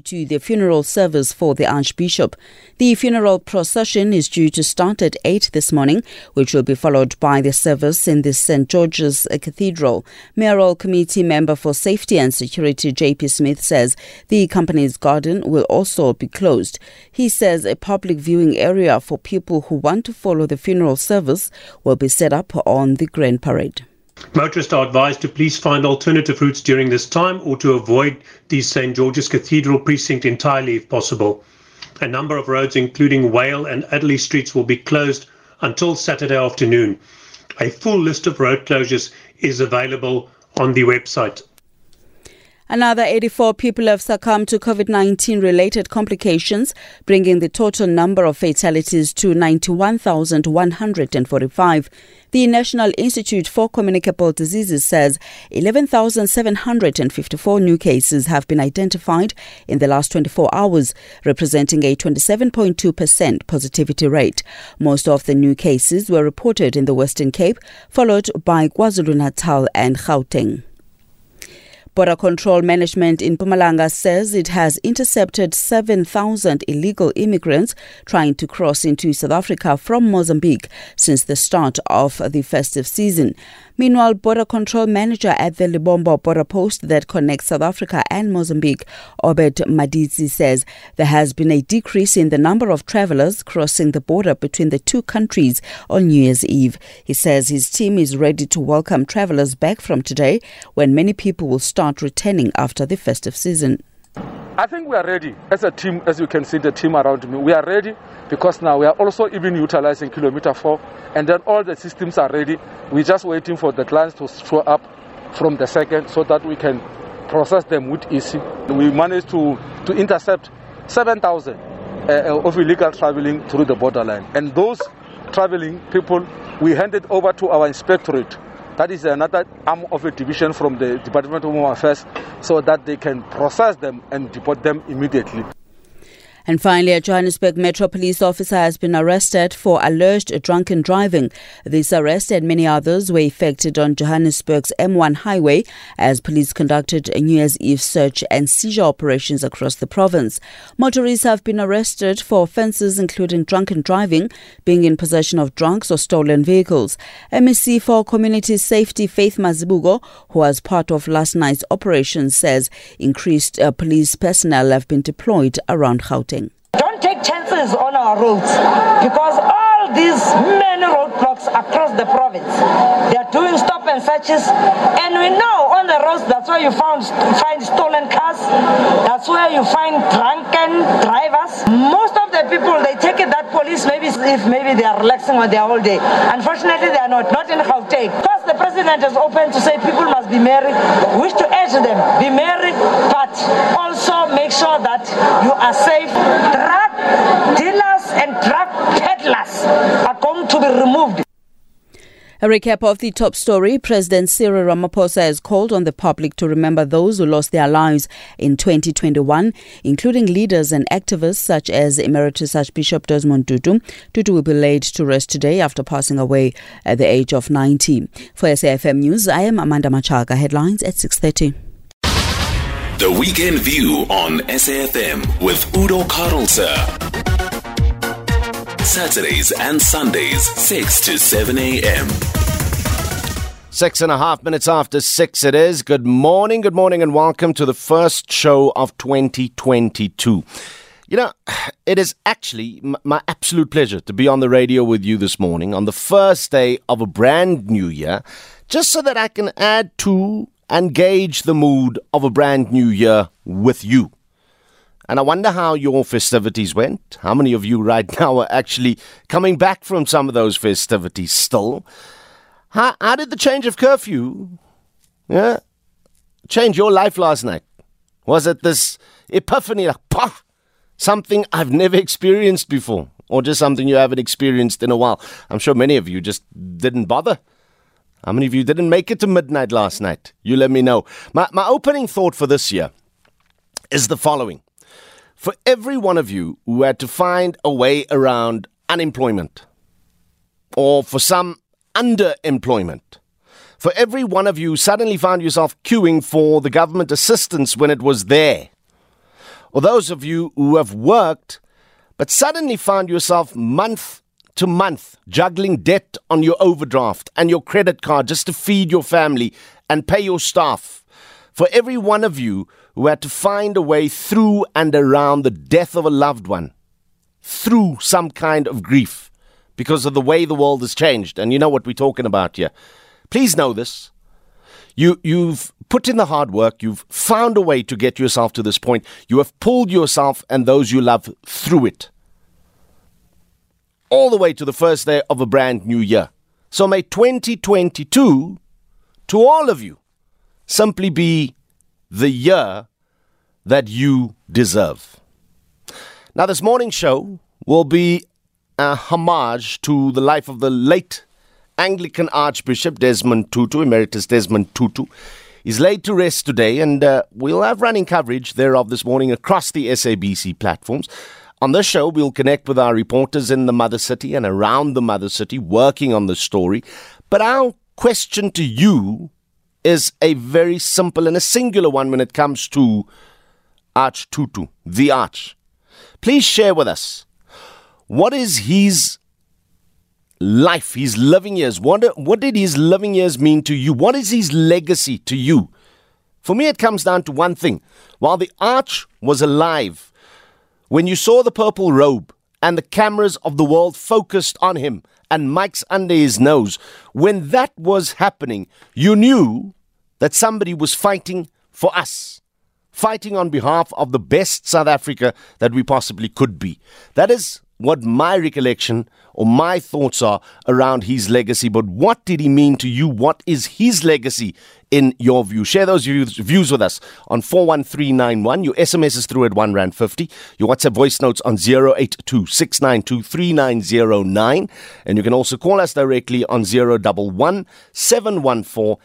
to the funeral service for the Archbishop. The funeral procession is due to start at 8 this morning, which will be followed by the service in the St. George's Cathedral. Mayoral Committee member for Safety and Security JP Smith says the company's garden will also be closed. He says a public viewing area for people who want to follow the funeral service will be set up on the Grand Parade. Motorists are advised to please find alternative routes during this time or to avoid the St. George's Cathedral precinct entirely if possible. A number of roads, including Whale and Adderley streets, will be closed until Saturday afternoon. A full list of road closures is available on the website. Another 84 people have succumbed to COVID 19 related complications, bringing the total number of fatalities to 91,145. The National Institute for Communicable Diseases says 11,754 new cases have been identified in the last 24 hours, representing a 27.2% positivity rate. Most of the new cases were reported in the Western Cape, followed by KwaZulu Natal and Gauteng. Border Control Management in Mpumalanga says it has intercepted 7,000 illegal immigrants trying to cross into South Africa from Mozambique since the start of the festive season. Meanwhile, Border Control Manager at the Lebombo border post that connects South Africa and Mozambique, Obed Madizi, says there has been a decrease in the number of travelers crossing the border between the two countries on New Year's Eve. He says his team is ready to welcome travelers back from today when many people will start returning after the festive season. I think we are ready as a team, as you can see the team around me. We are ready because now we are also even utilizing kilometer four and then all the systems are ready. We're just waiting for the clients to show up from the second so that we can process them with easy. We managed to, to intercept 7,000 uh, of illegal traveling through the borderline. And those traveling people, we handed over to our inspectorate that is another arm of a division from the Department of Home Affairs so that they can process them and deport them immediately. And finally, a Johannesburg Metro police officer has been arrested for alleged drunken driving. This arrest and many others were effected on Johannesburg's M1 highway as police conducted New Year's Eve search and seizure operations across the province. Motorists have been arrested for offences including drunken driving, being in possession of drunks or stolen vehicles. MEC for Community Safety Faith Mazibuko, who was part of last night's operation, says increased uh, police personnel have been deployed around Gauteng. Don't take chances on our roads because all these many roadblocks across the province, they are doing and searches. And we know on the roads that's where you found, find stolen cars, that's where you find drunken drivers. Most of the people, they take it that police maybe if maybe they are relaxing on their whole day. Unfortunately, they are not, not in Gauteng. Because the president is open to say people must be married, wish to urge them, be married, but also make sure that you are safe. Drug dealers and drug peddlers are going to be removed. A recap of the top story President Cyril Ramaphosa has called on the public to remember those who lost their lives in 2021, including leaders and activists such as Emeritus Archbishop Desmond Tutu. Tutu will be laid to rest today after passing away at the age of 90. For SAFM News, I am Amanda Machaga. Headlines at 6.30. The Weekend View on SAFM with Udo Carelse. Saturdays and Sundays, 6 to 7 a.m. Six and a half minutes after six it is. Good morning, good morning, and welcome to the first show of 2022. You know, it is actually my absolute pleasure to be on the radio with you this morning on the first day of a brand new year, just so that I can add to and gauge the mood of a brand new year with you. And I wonder how your festivities went. How many of you right now are actually coming back from some of those festivities still? How, how did the change of curfew yeah, change your life last night? Was it this epiphany, like, pah, something I've never experienced before? Or just something you haven't experienced in a while? I'm sure many of you just didn't bother. How many of you didn't make it to midnight last night? You let me know. My, my opening thought for this year is the following for every one of you who had to find a way around unemployment, or for some underemployment, for every one of you who suddenly found yourself queuing for the government assistance when it was there, or those of you who have worked but suddenly found yourself month to month juggling debt on your overdraft and your credit card just to feed your family and pay your staff. For every one of you who had to find a way through and around the death of a loved one, through some kind of grief, because of the way the world has changed. And you know what we're talking about here. Please know this. You, you've put in the hard work. You've found a way to get yourself to this point. You have pulled yourself and those you love through it. All the way to the first day of a brand new year. So may 2022, to all of you, simply be the year that you deserve. Now, this morning's show will be a homage to the life of the late Anglican Archbishop Desmond Tutu, Emeritus Desmond Tutu. He's laid to rest today, and uh, we'll have running coverage thereof this morning across the SABC platforms. On this show, we'll connect with our reporters in the mother city and around the mother city working on the story. But our question to you is a very simple and a singular one when it comes to Arch Tutu, the Arch. Please share with us what is his life, his living years? What, what did his living years mean to you? What is his legacy to you? For me, it comes down to one thing. While the arch was alive, when you saw the purple robe and the cameras of the world focused on him and mics under his nose, when that was happening, you knew that somebody was fighting for us fighting on behalf of the best South Africa that we possibly could be. That is what my recollection or my thoughts are around his legacy. But what did he mean to you? What is his legacy in your view? Share those views, with us on 41391. Your SMS is through at 1 Rand 50. Your WhatsApp voice notes on 082 3909. And you can also call us directly on 011 714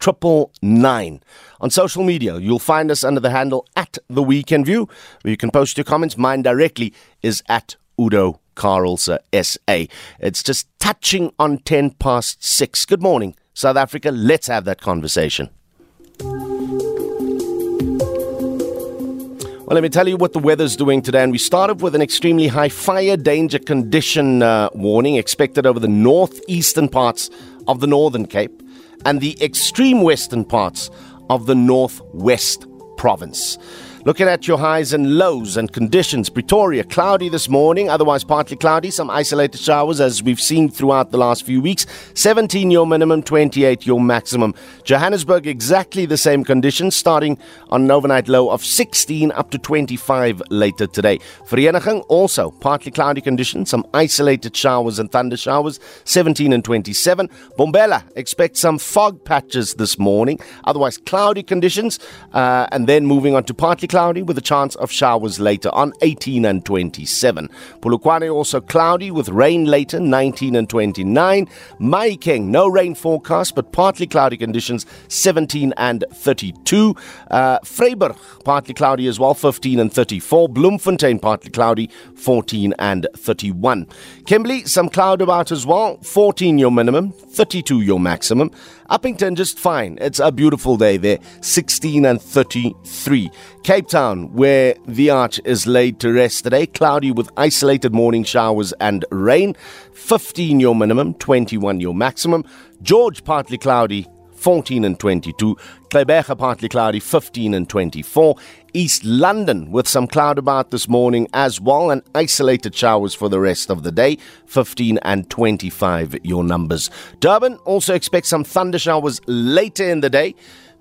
triple nine. On social media, you'll find us under the handle at the Weekend View, where you can post your comments. Mine directly is at Udo Carelse SA. It's just touching on ten past six. Good morning, South Africa. Let's have that conversation. Well, let me tell you what the weather's doing today. And we started with an extremely high fire danger condition uh, warning expected over the northeastern parts of the Northern Cape and the extreme western parts of the northwest province. Looking at your highs and lows and conditions, Pretoria cloudy this morning, otherwise partly cloudy, some isolated showers as we've seen throughout the last few weeks. 17 your minimum, 28 your maximum. Johannesburg exactly the same conditions, starting on an overnight low of 16 up to 25 later today. Vereeniging also partly cloudy conditions, some isolated showers and thunder showers, 17 and 27. Mbombela expect some fog patches this morning, otherwise cloudy conditions, uh, and then moving on to partly cloudy with a chance of showers later on 18 and 27. Polokwane also cloudy with rain later 19 and 29. Mahikeng, no rain forecast but partly cloudy conditions 17 and 32. Uh, Vryburg, partly cloudy as well 15 and 34. Bloemfontein, partly cloudy 14 and 31. Kimberley, some cloud about as well 14 your minimum, 32 your maximum. Upington, just fine. It's a beautiful day there, 16 and 33. Cape Town, where the arch is laid to rest today, cloudy with isolated morning showers and rain, 15 your minimum, 21 your maximum. George, partly cloudy, 14 and 22. Gqeberha partly cloudy, 15 and 24. East London with some cloud about this morning as well, and isolated showers for the rest of the day, 15 and 25 your numbers. Durban also expects some thunder showers later in the day.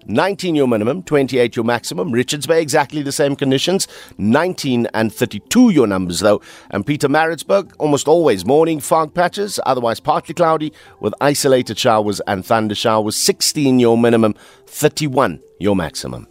19 your minimum, 28 your maximum. Richards Bay, exactly the same conditions. 19 and 32 your numbers, though. And Pietermaritzburg, almost always morning fog patches, otherwise partly cloudy with isolated showers and thunder showers. 16 your minimum, 31 your maximum.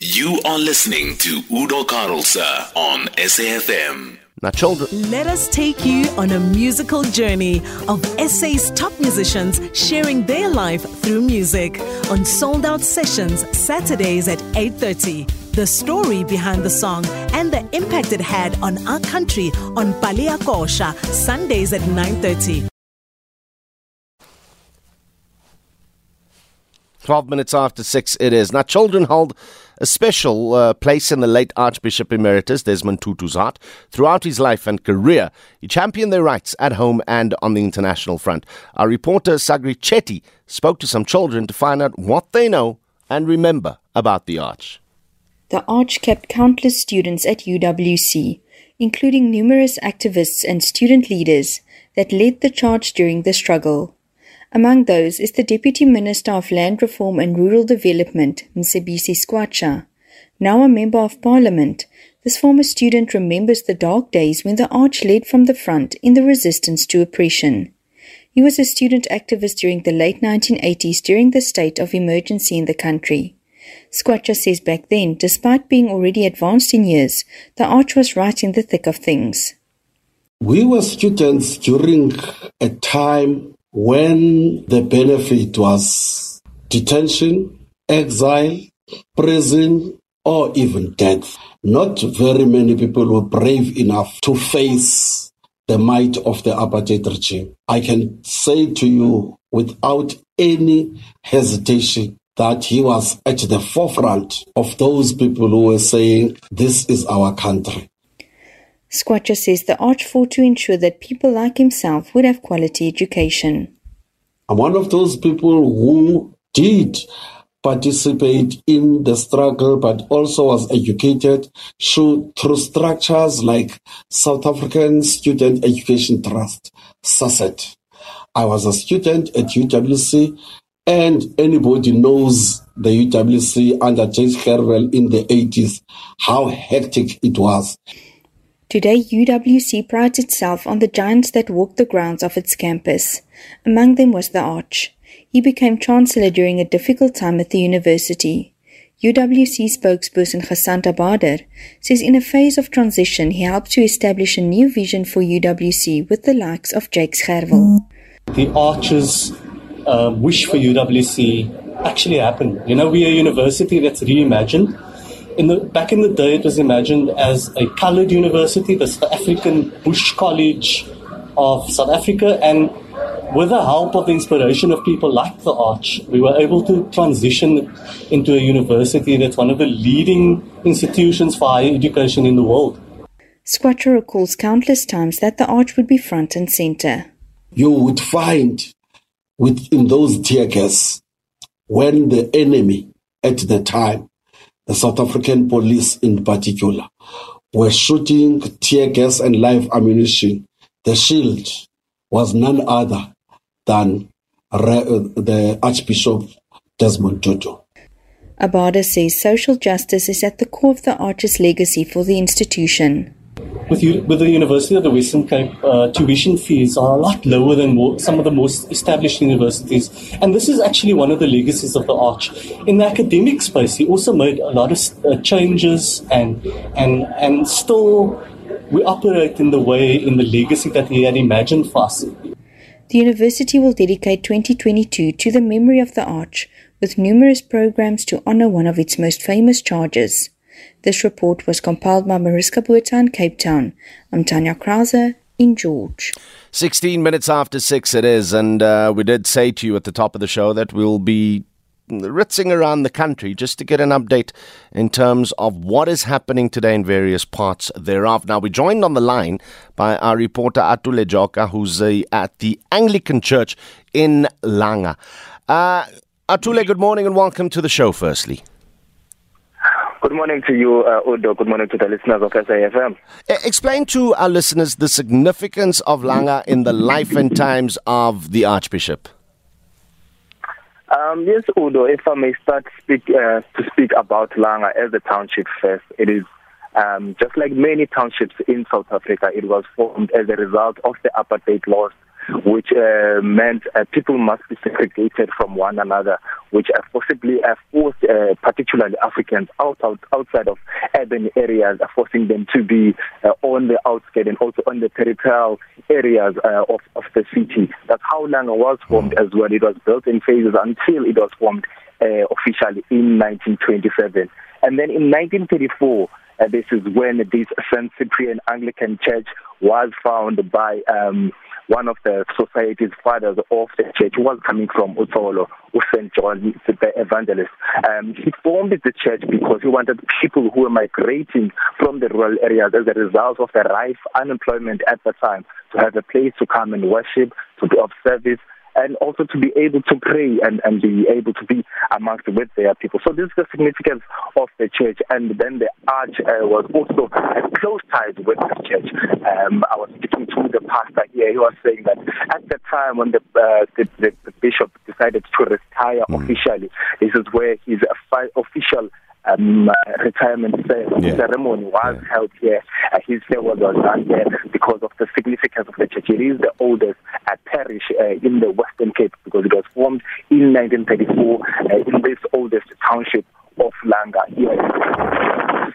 You are listening to Udo Carelse on SAFM. Now, children. Let us take you on a musical journey of SA's top musicians sharing their life through music on Sold Out Sessions Saturdays at 8:30. The story behind the song and the impact it had on our country on Palia Kosha Sundays at 9:30. 12 minutes after 6 it is. Now, children hold a special uh, place in the late Archbishop Emeritus Desmond Tutu's heart. Throughout his life and career, he championed their rights at home and on the international front. Our reporter Sagri Chetty spoke to some children to find out what they know and remember about the Arch. The Arch kept countless students at UWC, including numerous activists and student leaders that led the charge during the struggle. Among those is the Deputy Minister of Land Reform and Rural Development, Mcebisi Skwatsha. Now a Member of Parliament, this former student remembers the dark days when the Arch led from the front in the resistance to oppression. He was a student activist during the late 1980s during the state of emergency in the country. Skwatsha says back then, despite being already advanced in years, the Arch was right in the thick of things. We were students during a time when the benefit was detention, exile, prison, or even death. Not very many people were brave enough to face the might of the apartheid regime. I can say to you without any hesitation that he was at the forefront of those people who were saying, This is our country. Skwatsha says the Arch fought to ensure that people like himself would have quality education. I'm one of those people who did participate in the struggle, but also was educated through, through structures like South African Student Education Trust, SASET. I was a student at UWC, and anybody knows the UWC under Jakes Gerwel in the 80s, how hectic it was. Today, UWC prides itself on the giants that walked the grounds of its campus. Among them was the Arch. He became chancellor during a difficult time at the university. UWC spokesperson Gasant Abarder says in a phase of transition he helped to establish a new vision for UWC with the likes of Jakes Gerwel. The Arch's uh, wish for UWC actually happened. You know, we're a university that's reimagined in the back in the day, it was imagined as a coloured university, the South African Bush College of South Africa, and with the help of the inspiration of people like the Arch, we were able to transition into a university that's one of the leading institutions for higher education in the world. Skwatsha recalls countless times that the Arch would be front and center. You would find within those tear gas when the enemy at the time the South African police in particular, were shooting tear gas and live ammunition. The shield was none other than the Archbishop Desmond Tutu. Abarder says social justice is at the core of the Arch's legacy for the institution with, with the University of the Western Cape, uh, tuition fees are a lot lower than more, some of the most established universities. And this is actually one of the legacies of the Arch. In the academic space, he also made a lot of uh, changes and, and, and still we operate in the way, in the legacy that he had imagined for us. The university will dedicate 2022 to the memory of the Arch with numerous programs to honor one of its most famous charges. This report was compiled by Mariska Botha in Cape Town. I'm Tanya Krause in George. 16 minutes after 6 it is, and uh, we did say to you at the top of the show that we'll be ritzing around the country just to get an update in terms of what is happening today in various parts thereof. Now, we're joined on the line by our reporter Atule Joka, who's uh, at the Anglican Church in Langa. Uh, Atule, good morning and welcome to the show, firstly. Good morning to you, uh, Udo. Good morning to the listeners of SAFM. Explain to our listeners the significance of Langa in the life and times of the Archbishop. Um, yes, Udo, if I may start speak, uh, to speak about Langa as a township first, it is um, just like many townships in South Africa, it was formed as a result of the apartheid laws which uh, meant uh, people must be segregated from one another, which uh, possibly uh, forced uh, particularly Africans out, out, outside of urban areas, uh, forcing them to be uh, on the outskirts and also on the peripheral areas uh, of, of the city. That's how Langa was formed as well. It was built in phases until it was formed uh, officially in 1927. And then in 1934, uh, this is when this St. Cyprian Anglican Church was found by um, one of the society's fathers of the church was coming from Utsolo, St. John the evangelist. Um, he formed the church because he wanted people who were migrating from the rural areas as a result of the rife unemployment at the time to have a place to come and worship, to be of service, and also to be able to pray and, and be able to be amongst with their people. So this is the significance of the church. And then the arch uh, was also has close ties with the church. Um, I was speaking to the pastor here. He was saying that at the time when the, uh, the, the, the, bishop decided to retire mm. officially, this is where his official um, retirement yeah. ceremony was yeah. held here. Uh, his farewell was done here because of the significance of the church. It is the oldest uh, parish uh, in the Western Cape because it was formed in 1934 uh, in this oldest township of Langa here.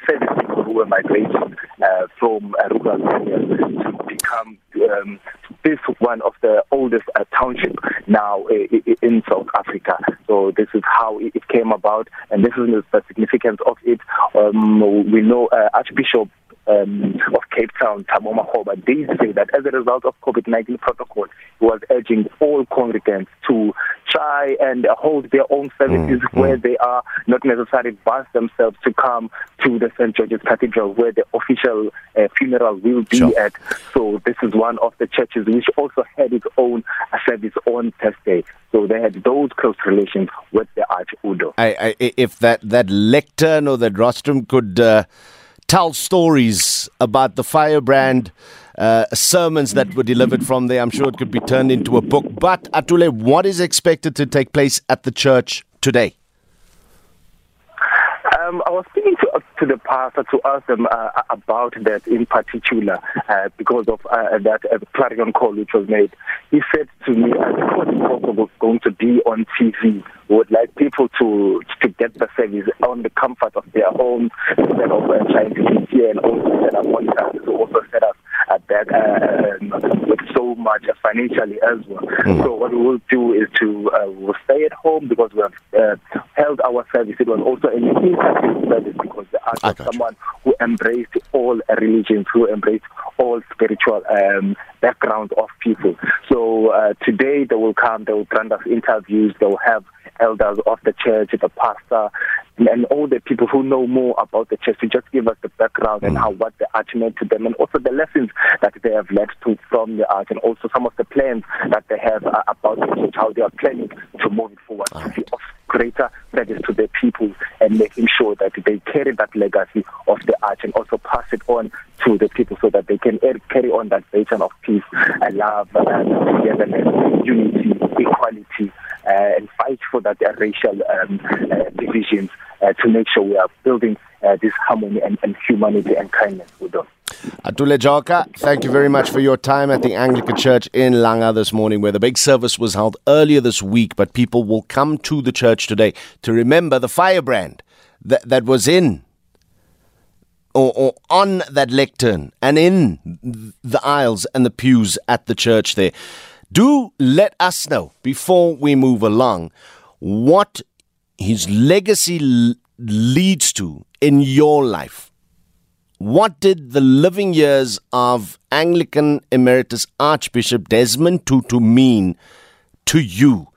Seven people who were migrating uh, from uh, rural areas to become um, this one of the oldest uh, township now uh, in South Africa. So this is how it came about, and this is the significance of it. Um, we know uh, Archbishop um, of Cape Town, Thabo Makgoba, did say that as a result of COVID-19 protocol, he was urging all congregants to try and hold their own services mm, where mm. they are, not necessarily bus themselves to come to the St. George's Cathedral where the official uh, funeral will be sure. at. So this is one of the churches which also had its own service on Thursday. So they had those close relations with the Arch Udo. I, I, if that, that lectern or that rostrum could... Uh tell stories about the firebrand uh, sermons that were delivered from there. I'm sure it could be turned into a book. But Atule, what is expected to take place at the church today? Um, I was speaking to, to the pastor to ask them uh, about that in particular uh, because of uh, that uh, clarion call which was made. He said to me, uh, because it's was going to be on TV, would like people to to get the service on the comfort of their homes instead of uh, trying to be here and also set up monitors to also set up at that uh, with so much financially as well. Mm. So what we will do is to uh, we'll stay at home because we have uh, held our service. It was also an interactive service because the art someone who embraced all religions, who embraced all spiritual um, backgrounds of people. So uh, today they will come, they will grant us interviews, they will have elders of the church, the pastor, and all the people who know more about the church to just give us the background and mm. how what the arch meant to them and also the lessons that they have learned to from the arch and also some of the plans that they have uh, about the church, how they are planning to move it forward to be of greater service to their people and making sure that they carry that legacy of the arch and also pass it on to the people so that they can carry on that vision of peace and love and togetherness, unity, equality, and fight for that uh, racial um, uh, divisions uh, to make sure we are building uh, this harmony and, and, humanity and kindness with them. Atule Joka, thank you very much for your time at the Anglican Church in Langa this morning, where the big service was held earlier this week. But people will come to the church today to remember the firebrand that, that was in or, or, on that lectern and in the aisles and the pews at the church there. Do let us know before we move along what his legacy l- leads to in your life. What did the living years of Anglican Emeritus Archbishop Desmond Tutu mean to you?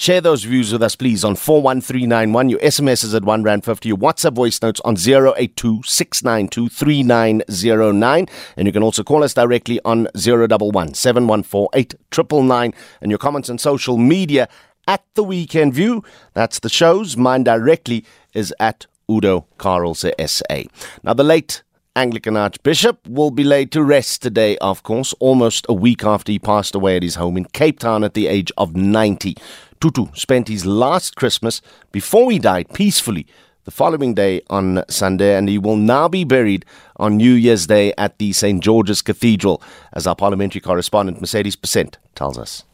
Share those views with us, please, on 41391. Your SMS is at 1 Rand 50. Your WhatsApp voice notes on 082 692 3909. And you can also call us directly on 011 714 And your comments on social media at the Weekend View. That's the show's. Mine directly is at Udo Carelse SA. Now, the late Anglican Archbishop will be laid to rest today, of course, almost a week after he passed away at his home in Cape Town at the age of 90. Tutu spent his last Christmas before he died peacefully the following day on Sunday, and he will now be buried on New Year's Day at the St. George's Cathedral, as our parliamentary correspondent Mercedes Besent tells us.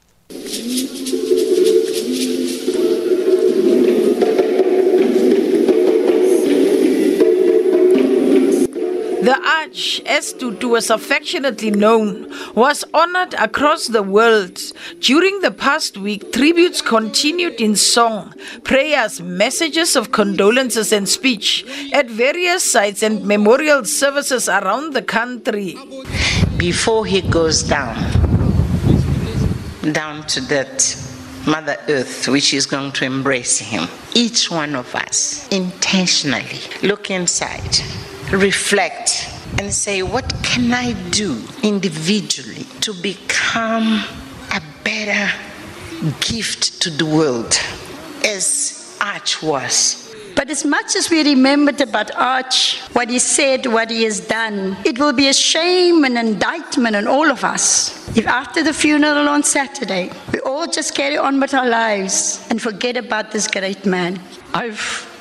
The Arch, as Tutu was affectionately known, was honored across the world. During the past week, tributes continued in song, prayers, messages of condolences, and speech at various sites and memorial services around the country. Before he goes down, down to that Mother Earth, which is going to embrace him. Each one of us intentionally look inside, reflect, and say, What can I do individually to become a better gift to the world as Arch was? But as much as we remembered about Arch, what he said, what he has done, it will be a shame and indictment on all of us if after the funeral on Saturday, we all just carry on with our lives and forget about this great man. I've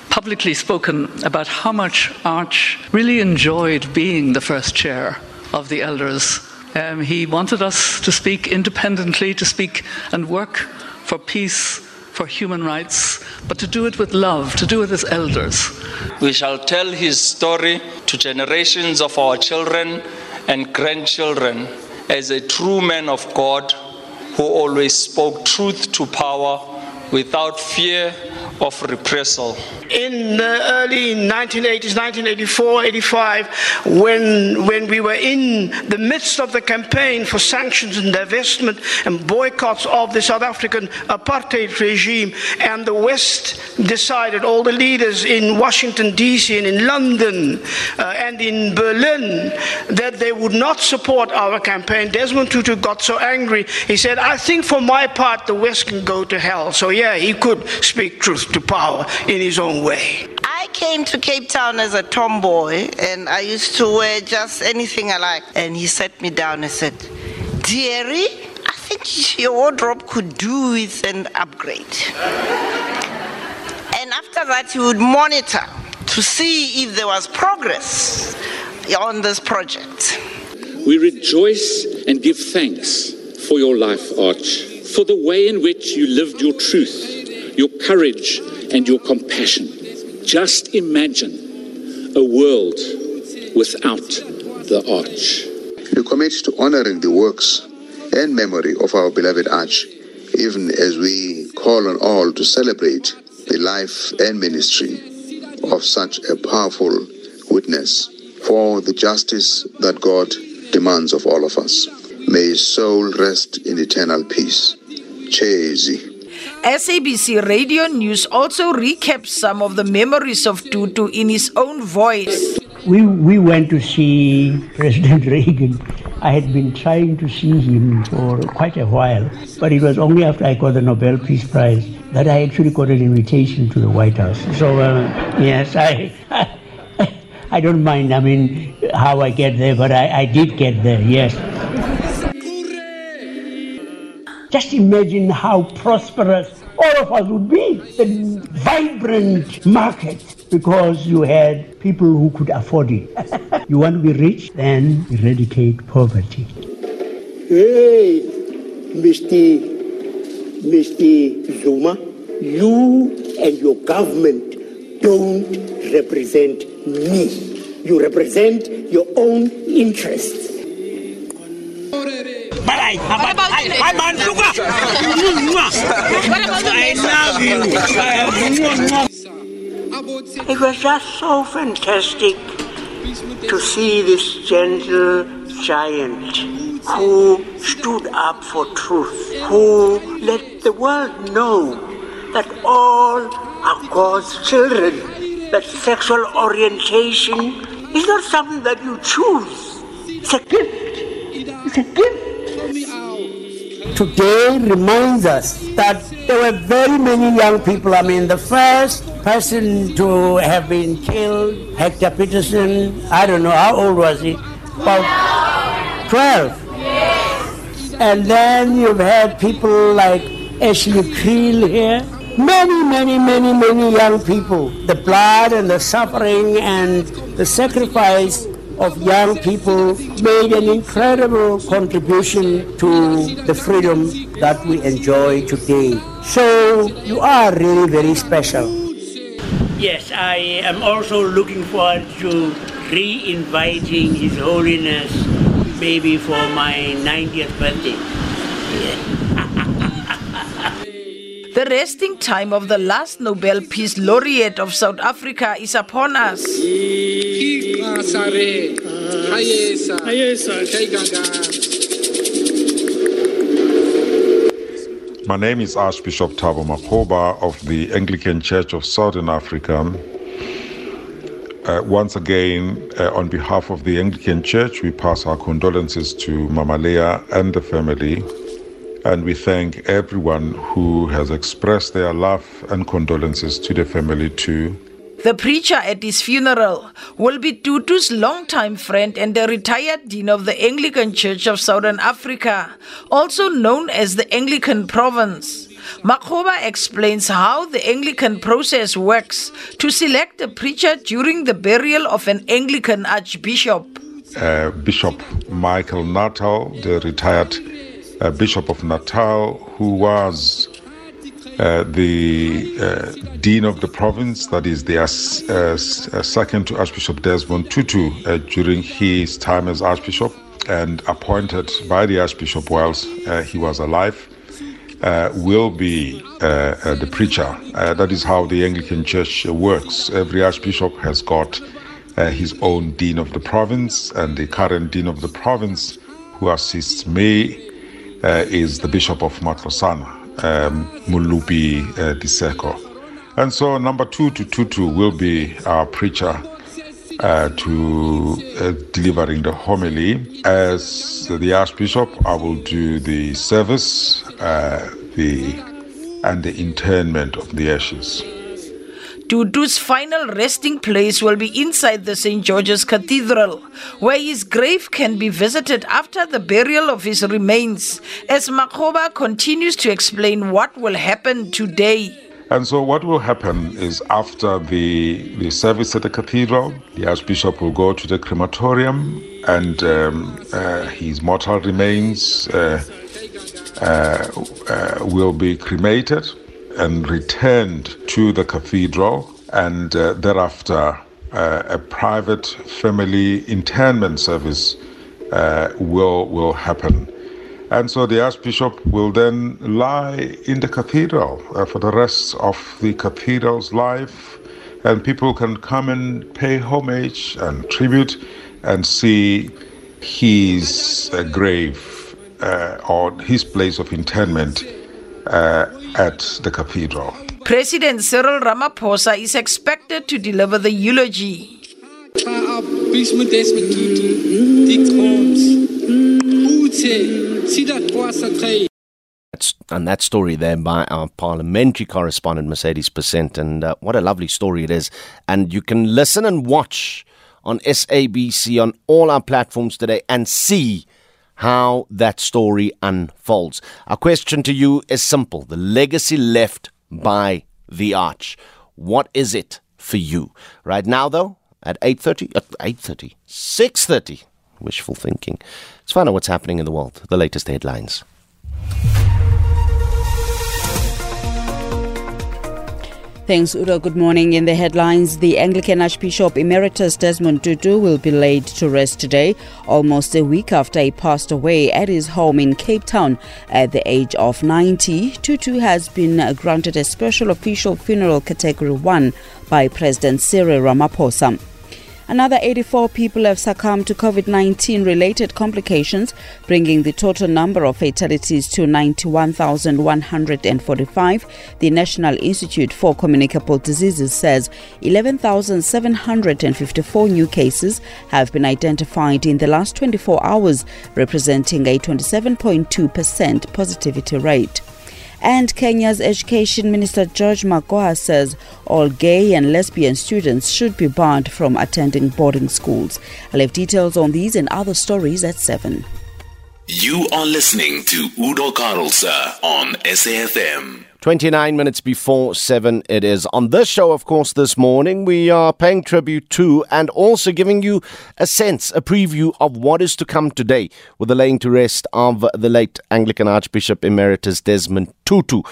publicly spoken about how much Arch really enjoyed being the first chair of the elders. Um, he wanted us to speak independently, to speak and work for peace for human rights, but to do it with love, to do it as elders. We shall tell his story to generations of our children and grandchildren as a true man of God who always spoke truth to power without fear of reprisal. In the early 1980s, 1984, 85, when, when we were in the midst of the campaign for sanctions and divestment and boycotts of the South African apartheid regime, and the West decided, all the leaders in Washington, D.C., and in London uh, and in Berlin, that they would not support our campaign, Desmond Tutu got so angry, he said, I think for my part, the West can go to hell. So, yeah, he could speak truth to power in his own way. I came to Cape Town as a tomboy and I used to wear just anything I liked. And he sat me down and said, Dearie, I think your wardrobe could do with an upgrade. and after that, he would monitor to see if there was progress on this project. We rejoice and give thanks for your life, Arch, for the way in which you lived your truth your courage, and your compassion. Just imagine a world without the arch. We commit to honoring the works and memory of our beloved arch, even as we call on all to celebrate the life and ministry of such a powerful witness for the justice that God demands of all of us. May his soul rest in eternal peace. Chezi. SABC Radio News also recaps some of the memories of Tutu in his own voice. We, we went to see President Reagan. I had been trying to see him for quite a while, but it was only after I got the Nobel Peace Prize that I actually got an invitation to the White House. So, uh, yes, I, I, I don't mind, I mean, how I get there, but I, I did get there, yes. Just imagine how prosperous all of us would be. The vibrant market because you had people who could afford it. you want to be rich? Then eradicate poverty. Hey, Mr. Mr. Zuma, you and your government don't represent me. You represent your own interests. But I, what about I, I, I love you. It was just so fantastic to see this gentle giant who stood up for truth, who let the world know that all are God's children, that sexual orientation is not something that you choose. It's a gift. It's a gift today reminds us that there were very many young people. I mean, the first person to have been killed, Hector Pieterson, I don't know, how old was he? About 12. And then you've had people like Ashley Kriel here. Many, many, many, many young people. The blood and the suffering and the sacrifice of young people made an incredible contribution to the freedom that we enjoy today. So you are really very special. Yes, I am also looking forward to re-inviting His Holiness maybe for my 90th birthday. Yeah. The resting time of the last Nobel Peace Laureate of South Africa is upon us. My name is Archbishop Thabo Makgoba of the Anglican Church of Southern Africa. Uh, once again, uh, on behalf of the Anglican Church, we pass our condolences to Mama Leah and the family, and we thank everyone who has expressed their love and condolences to the family too. The preacher at his funeral will be Tutu's longtime friend and the retired dean of the Anglican Church of Southern Africa, also known as the Anglican Province. Makgoba explains how the Anglican process works to select a preacher during the burial of an Anglican archbishop. Uh, Bishop Michael Nuttall, the retired uh, Bishop of Natal, who was uh, the uh, Dean of the province, that is the uh, second to Archbishop Desmond Tutu uh, during his time as Archbishop, and appointed by the Archbishop whilst uh, he was alive, will be the preacher. that is how the Anglican Church works. Every Archbishop has got his own Dean of the province, and the current Dean of the province who assists me is the Bishop of Matlosana um, Mulupi uh, Diseko. And so number two to Tutu will be our preacher uh, to uh, delivering the homily. As the Archbishop, I will do the service, uh, the and the interment of the ashes. Tutu's final resting place will be inside the St. George's Cathedral, where his grave can be visited after the burial of his remains, as Makgoba continues to explain what will happen today. And so, what will happen is after the, the service at the cathedral, the Archbishop will go to the crematorium and um, uh, his mortal remains uh, uh, uh will be cremated and returned to the cathedral, and uh, thereafter uh, a private family internment service uh, will will happen. And so the Archbishop will then lie in the cathedral uh, for the rest of the cathedral's life, and people can come and pay homage and tribute and see his uh, grave uh, or his place of interment uh, at the cathedral. President Cyril Ramaphosa is expected to deliver the eulogy. And that story there by our parliamentary correspondent Mercedes Besent, and uh, what a lovely story it is. And you can listen and watch on SABC on all our platforms today and see how that story unfolds. Our question to you is simple the legacy left by the arch. What is it for you? Right now, though, at 8.30, at uh, 8.30, 6.30, wishful thinking. Let's find out what's happening in the world, the latest headlines. Thanks, Udo. Good morning. In the headlines, the Anglican Archbishop Emeritus Desmond Tutu will be laid to rest today, almost a week after he passed away at his home in Cape Town at the age of 90. Tutu has been granted a special official funeral category 1 by President Cyril Ramaphosa. Another 84 people have succumbed to COVID 19 related complications, bringing the total number of fatalities to 91,145. The National Institute for Communicable Diseases says 11,754 new cases have been identified in the last 24 hours, representing a 27.2% positivity rate. And Kenya's Education Minister George Magoha says all gay and lesbian students should be barred from attending boarding schools. I'll have details on these and other stories at 7. You are listening to Udo Carelse on SAFM. 29 minutes before 7 it is. On this show, of course, this morning, we are paying tribute to and also giving you a sense, a preview of what is to come today with the laying to rest of the late Anglican Archbishop Emeritus Desmond Tutu.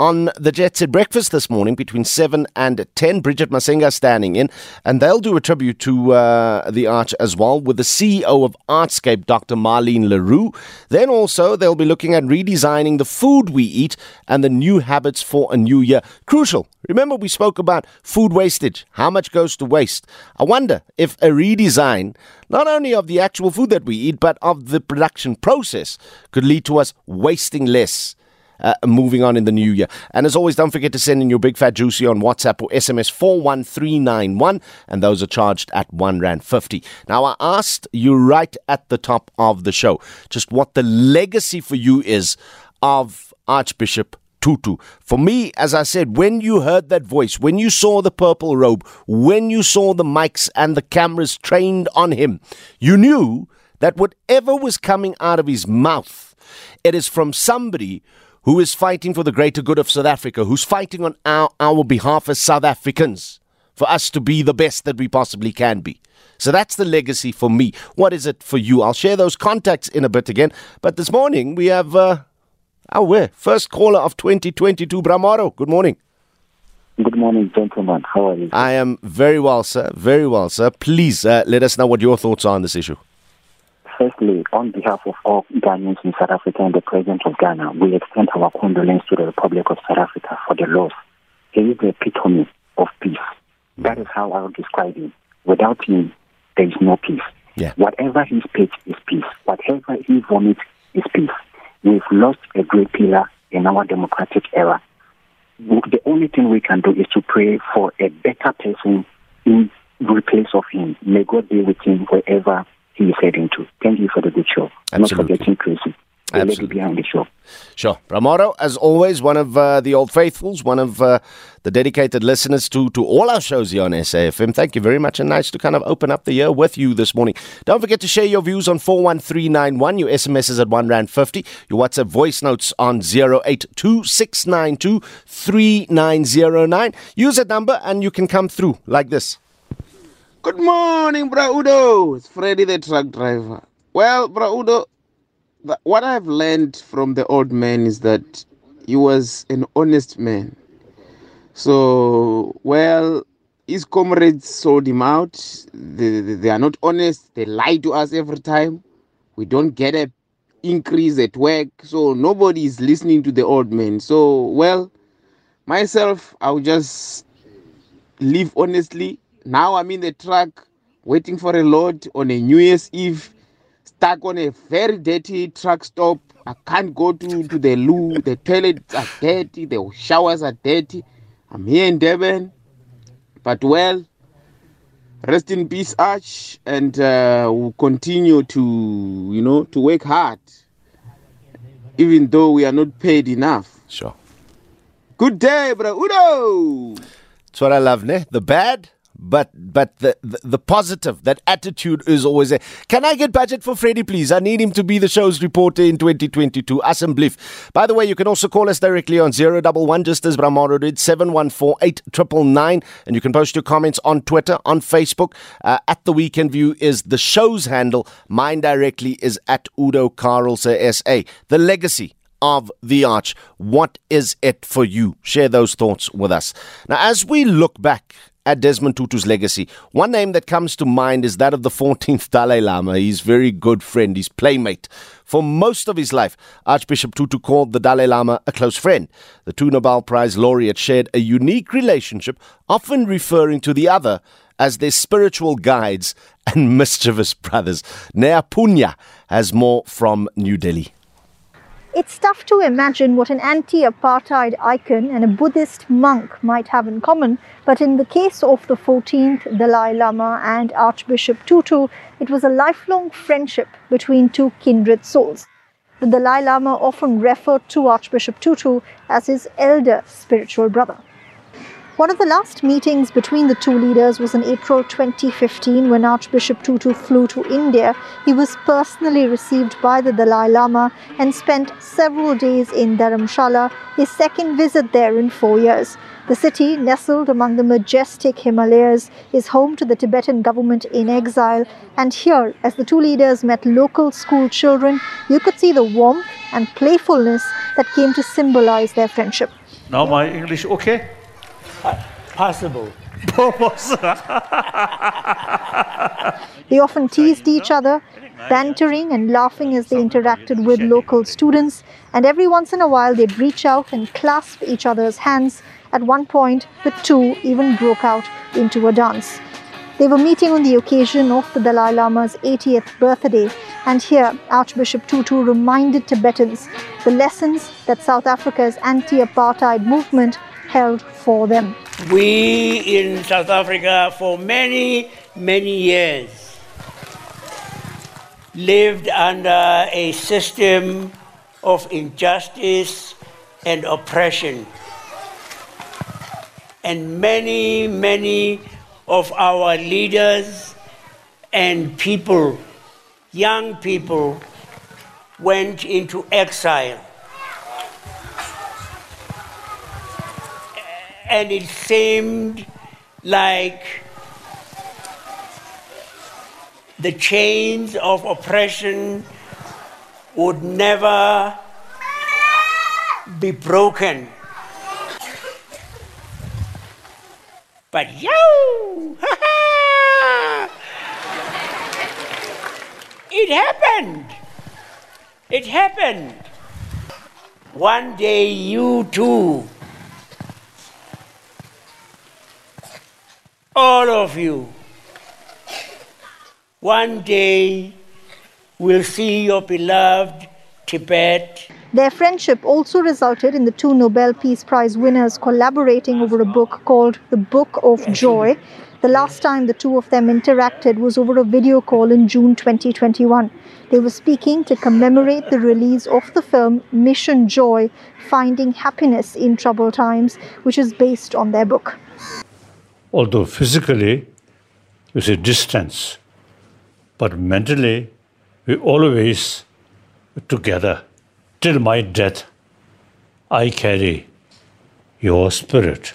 On the Jet Set Breakfast this morning between 7 and 10, Bridget Masinga standing in, and they'll do a tribute to uh, the Arch as well with the CEO of Artscape, Dr. Marlene le Roux. Then also, they'll be looking at redesigning the food we eat and the new habits for a new year. Crucial. Remember, we spoke about food wastage, how much goes to waste. I wonder if a redesign, not only of the actual food that we eat, but of the production process, could lead to us wasting less uh, moving on in the new year. And as always, don't forget to send in your big fat juicy on WhatsApp or SMS 41391, and those are charged at 1 Rand 50. Now, I asked you right at the top of the show just what the legacy for you is of Archbishop Tutu. For me, as I said, when you heard that voice, when you saw the purple robe, when you saw the mics and the cameras trained on him, you knew that whatever was coming out of his mouth, it is from somebody who is fighting for the greater good of South Africa, who's fighting on our, our behalf as South Africans for us to be the best that we possibly can be. So that's the legacy for me. What is it for you? I'll share those contacts in a bit again. But this morning we have uh, our first caller of 2022, Bramaro. Good morning. Good morning, gentlemen. How are you? I am very well, sir. Very well, sir. Please uh, let us know what your thoughts are on this issue. Firstly, on behalf of all Ghanaians in South Africa and the President of Ghana, we extend our condolence to the Republic of South Africa for the loss. He is the epitome of peace. That is how I would describe him. Without him, there is no peace. Yeah. Whatever he speaks is peace. Whatever he vomits is peace. We've lost a great pillar in our democratic era. The only thing we can do is to pray for a better person in replace of him. May God be with him wherever he is heading to. Thank you for the good show. Absolutely. Not forgetting Tracy. The lady behind the show. Sure. Ramoro, as always, one of uh, the old faithfuls, one of uh, the dedicated listeners to, to all our shows here on SAFM. Thank you very much and nice to kind of open up the year with you this morning. Don't forget to share your views on 41391, your SMSs at 1 Rand 50, your WhatsApp voice notes on 0826923909. Use that number and you can come through like this. Good morning, Braudo. It's Freddy the truck driver. Well, Braudo, th- what I've learned from the old man is that he was an honest man. So, well, his comrades sold him out. They, they, are not honest. They lie to us every time. We don't get a increase at work. So nobody is listening to the old man. So, well, myself, I'll just live honestly. Now I'm in the truck waiting for a load on a New Year's Eve, stuck on a very dirty truck stop. I can't go to, to the loo. The toilets are dirty. The showers are dirty. I'm here in Durban. But well, rest in peace, Arch, and uh, we'll continue to, you know, to work hard, even though we are not paid enough. Sure. Good day, bro. Udo! That's what I love, ne? The bad, but but the, the the positive, that attitude is always there. Can I get budget for Freddie, please? I need him to be the show's reporter in 2022. Awesome bliff. By the way, you can also call us directly on 011, just as Bramaro did, 714 and you can post your comments on Twitter, on Facebook. Uh, at the Weekend View is the show's handle. Mine directly is at Udo Carelse SA. The legacy of the arch. What is it for you? Share those thoughts with us. Now, as we look back at Desmond Tutu's legacy, one name that comes to mind is that of the 14th Dalai Lama, his very good friend, his playmate. For most of his life, Archbishop Tutu called the Dalai Lama a close friend. The two Nobel Prize laureates shared a unique relationship, often referring to the other as their spiritual guides and mischievous brothers. Neha Punya has more from New Delhi. It's tough to imagine what an anti apartheid icon and a Buddhist monk might have in common, but in the case of the 14th Dalai Lama and Archbishop Tutu, it was a lifelong friendship between two kindred souls. The Dalai Lama often referred to Archbishop Tutu as his elder spiritual brother. One of the last meetings between the two leaders was in April 2015 when Archbishop Tutu flew to India. He was personally received by the Dalai Lama and spent several days in Dharamshala, his second visit there in four years. The city, nestled among the majestic Himalayas, is home to the Tibetan government in exile. And here, as the two leaders met local school children, you could see the warmth and playfulness that came to symbolize their friendship. Now my English okay? Uh, possible. They often teased each other, bantering and laughing as they interacted with local students, and every once in a while they'd reach out and clasp each other's hands. At one point, the two even broke out into a dance. They were meeting on the occasion of the Dalai Lama's 80th birthday, and here Archbishop Tutu reminded Tibetans the lessons that South Africa's anti apartheid movement held for them. We in South Africa for many, many years lived under a system of injustice and oppression. And many, many of our leaders and people, young people, went into exile. And it seemed like the chains of oppression would never be broken. But yo, it happened. It happened. One day you too, all of you, one day will see your beloved Tibet Their friendship also resulted in the two Nobel Peace Prize winners collaborating over a book called The Book of Joy. The last time the two of them interacted was over a video call in June 2021. They were speaking to commemorate the release of the film Mission Joy Finding Happiness in Troubled Times, which is based on their book. Although physically, there's a distance, but mentally, we always together. Till my death, I carry your spirit.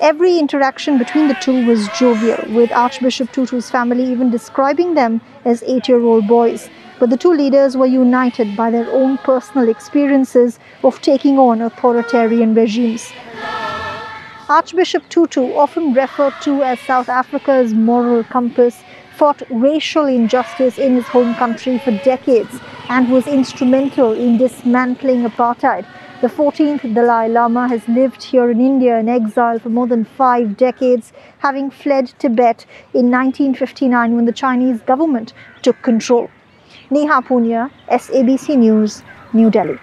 Every interaction between the two was jovial, with Archbishop Tutu's family even describing them as eight year old boys. But the two leaders were united by their own personal experiences of taking on authoritarian regimes. Archbishop Tutu, often referred to as South Africa's moral compass, fought racial injustice in his home country for decades and was instrumental in dismantling apartheid. The 14th Dalai Lama has lived here in India in exile for more than five decades, having fled Tibet in 1959 when the Chinese government took control. Neha Punya, SABC News, New Delhi.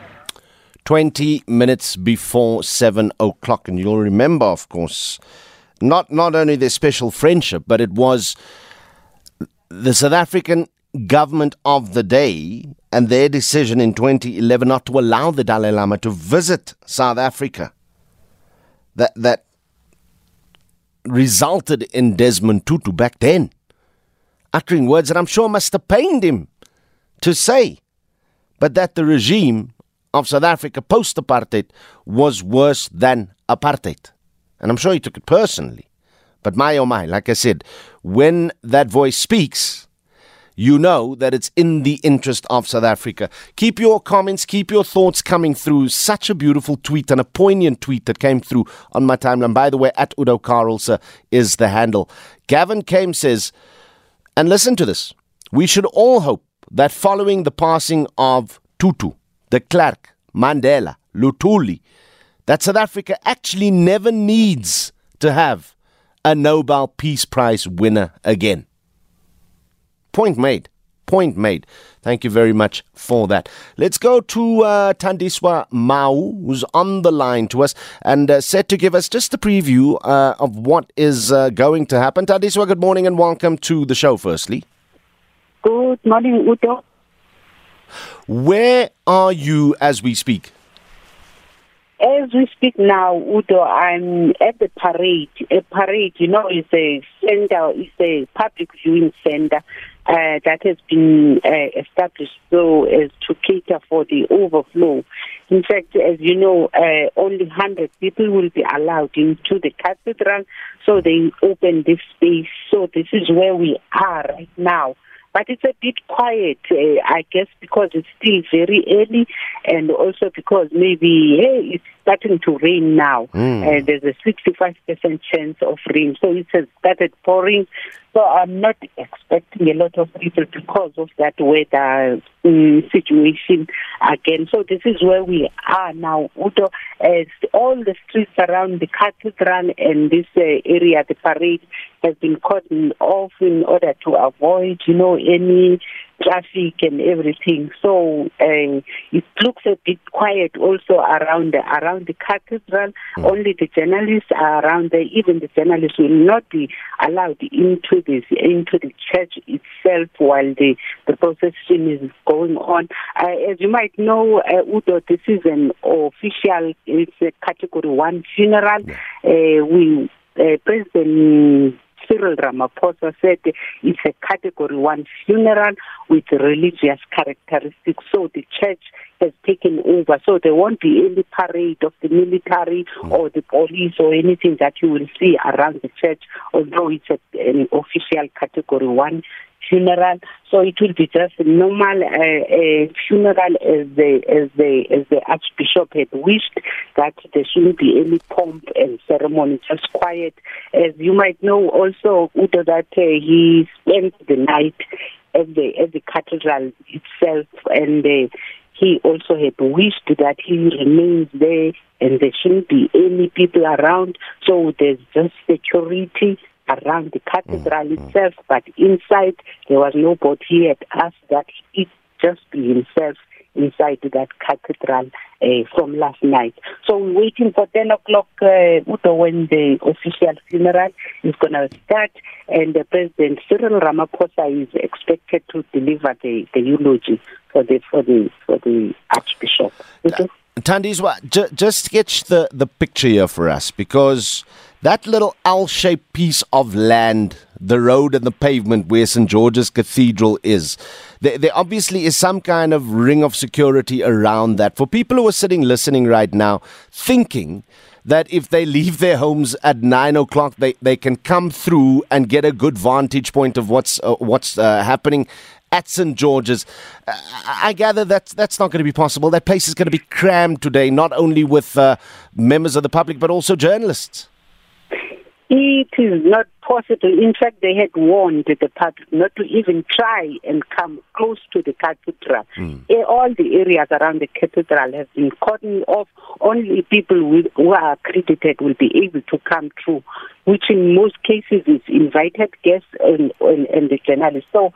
20 minutes before 7 o'clock. And you'll remember, of course, not, not only their special friendship, but it was the South African government of the day and their decision in 2011 not to allow the Dalai Lama to visit South Africa. That, that resulted in Desmond Tutu back then uttering words that I'm sure must have pained him to say, but that the regime of South Africa post apartheid was worse than apartheid. And I'm sure he took it personally. But my oh my, like I said, when that voice speaks, you know that it's in the interest of South Africa. Keep your comments, keep your thoughts coming through. Such a beautiful tweet and a poignant tweet that came through on my timeline. By the way, at Udo Carelse is the handle. Gavin Kame says, and listen to this. We should all hope that following the passing of Tutu, de Klerk, Mandela, Lutuli, that South Africa actually never needs to have a Nobel Peace Prize winner again. Point made. Point made. Thank you very much for that. Let's go to uh, Tandiswa Mau, who's on the line to us and uh, set to give us just a preview uh, of what is uh, going to happen. Tandiswa, good morning and welcome to the show, firstly. Good morning, Udo. Where are you as we speak? As we speak now, Udo, I'm at the parade. A parade, you know, is a center, is a public viewing center uh, that has been uh, established so as to cater for the overflow. In fact, as you know, uh, only 100 people will be allowed into the cathedral, so they open this space. So this is where we are right now but it's a bit quiet, uh, I guess, because it's still very early, and also because maybe hey, it's starting to rain now. Hmm. Uh, there's a 65% chance of rain, so it has started pouring. So I'm not expecting a lot of people because of that weather um, situation again. So this is where we are now, Udo. As all the streets around the cathedral and this uh, area, the parade has been cordoned off in order to avoid, you know, any traffic and everything. So uh, it looks a bit quiet also around the, around the cathedral. Hmm. Only the journalists are around there. Even the journalists will not be allowed into this into the church itself while the the procession is going on. Uh, as you might know, uh, Udo, this is an official. It's a Category One funeral. Uh, we uh, President Cyril Ramaphosa said it's a category one funeral with religious characteristics. So the church has taken over. So there won't be any parade of the military hmm. or the police or anything that you will see around the church, although it's a, an official category one funeral. So it will be just a normal uh, uh, funeral as the as the as the archbishop had wished that there shouldn't be any pomp and ceremony, just quiet. As you might know, also Udo, that uh, he spent the night at the at the cathedral itself, and uh, he also had wished that he remains there and there shouldn't be any people around. So there's just security around the cathedral itself, but inside there was nobody. He had asked that it just be himself inside that cathedral uh, from last night. So we're waiting for 10 o'clock, uh, when the official funeral is going to start, and the President Cyril Ramaphosa is expected to deliver the, the eulogy for the for the for the Archbishop. Udo? Tandiswa, ju- just sketch the, the picture here for us because that little L shaped piece of land, the road and the pavement where St. George's Cathedral is, there, there obviously is some kind of ring of security around that. For people who are sitting listening right now, thinking that if they leave their homes at nine o'clock, they, they can come through and get a good vantage point of what's, uh, what's uh, happening at St. George's. Uh, I gather that that's not going to be possible. That place is going to be crammed today, not only with uh, members of the public, but also journalists. It is not possible. In fact, they had warned the public not to even try and come close to the cathedral. Eh, All the areas around the cathedral have been cordoned off. Only people with, who are accredited will be able to come through, which in most cases is invited guests and, and, and the journalists. So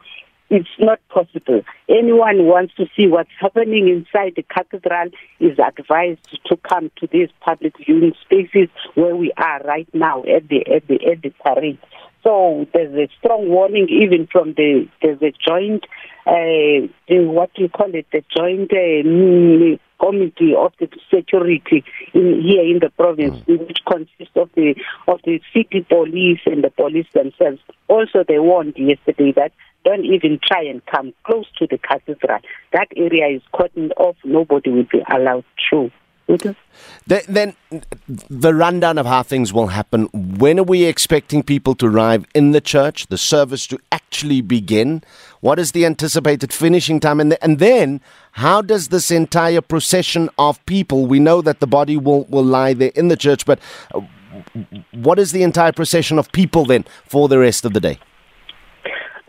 it's not possible. Anyone who wants to see what's happening inside the cathedral is advised to come to these public viewing spaces where we are right now at the at the at the parade. So there's a strong warning even from the there's a joint uh, what do you call it the joint uh, mm, committee of the security in here in the province which consists of the of the city police and the police themselves. Also they warned yesterday that don't even try and come close to the cathedral. That area is cordoned off. Nobody will be allowed through. Then, then the rundown of how things will happen. When are we expecting people to arrive in the church, the service to actually begin? What is the anticipated finishing time? And, and then, how does this entire procession of people, we know that the body will, will lie there in the church, but uh, what is the entire procession of people then for the rest of the day?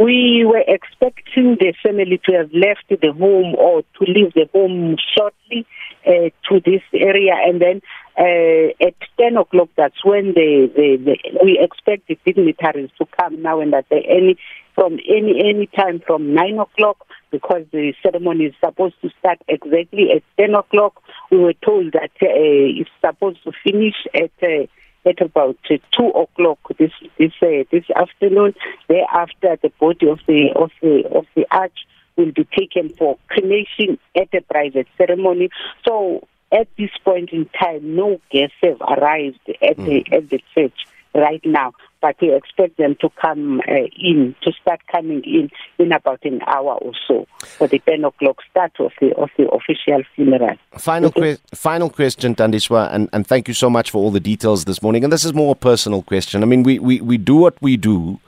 We were expecting the family to have left the home or to leave the home shortly uh, to this area, and then uh, at 10 o'clock, that's when the, the, the we expect the dignitaries to come now and at the any from any any time from 9 o'clock because the ceremony is supposed to start exactly at 10 o'clock. We were told that uh, it's supposed to finish at uh, at about uh, two o'clock this this uh, this afternoon. Thereafter, the body of the of the of the arch will be taken for cremation at a private ceremony. So, at this point in time, no guests have arrived at the at the church right now, but we expect them to come uh, in to start coming in in about an hour or so for the ten o'clock start of the of the official funeral. Final, que- final question, Tandiswa, and, and thank you so much for all the details this morning. And this is more a personal question. I mean, we, we, we do what we do,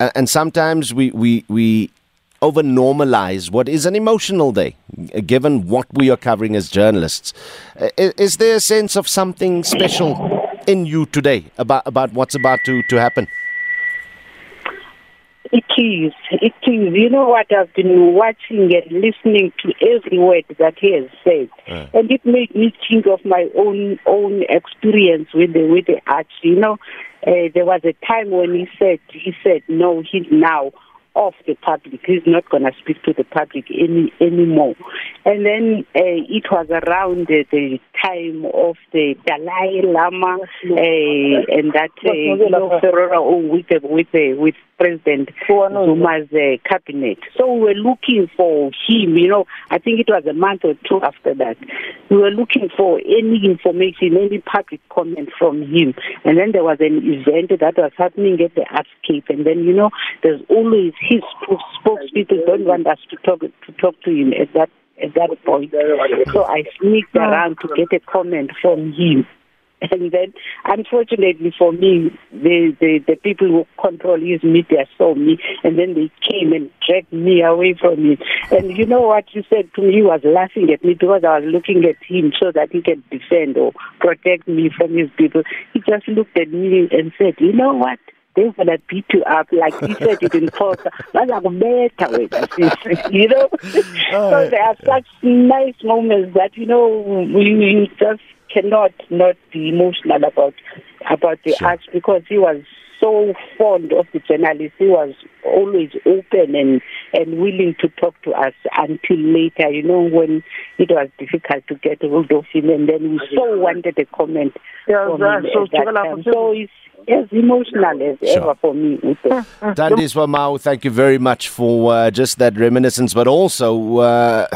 uh, and sometimes we, we, we over normalize what is an emotional day, given what we are covering as journalists. Uh, is there a sense of something special in you today about, about what's about to, to happen? It is. It is. You know what? I've been watching and listening to every word that he has said, and it made me think of my own own experience with the with the arch. You know, uh, there was a time when he said he said no, he's now of the public. He's not going to speak to the public any anymore. And then uh, it was around the time of the Dalai Lama uh, and that uh, with the, with the, with President Zuma's uh, cabinet. So we were looking for him. You know, I think it was a month or two after that. We were looking for any information, any public comment from him. And then there was an event that was happening at the Artscape. And then you know, there's always his spokespeople don't want us to talk to talk to him at that at that point. So I sneaked around to get a comment from him. And then, unfortunately for me, the, the, the people who control his media saw me, and then they came and dragged me away from him. And you know what he said to me? He was laughing at me because I was looking at him so that he can defend or protect me from his people. He just looked at me and said, "You know what?" They're gonna beat you up like he said it in court. Bazakubetha wena sisi. You know? so there are such nice moments that, you know, we, we just cannot not be emotional about about the Sure. arch because he was so fond of the journalists. He was always open and and willing to talk to us until later. You know when it was difficult to get hold of him, and then we so wanted a comment Yeah, from that- him so at that time. So it's as emotional as Sure. ever for me. Udo. Tandiswa Mau, thank you very much for uh, just that reminiscence, but also, uh,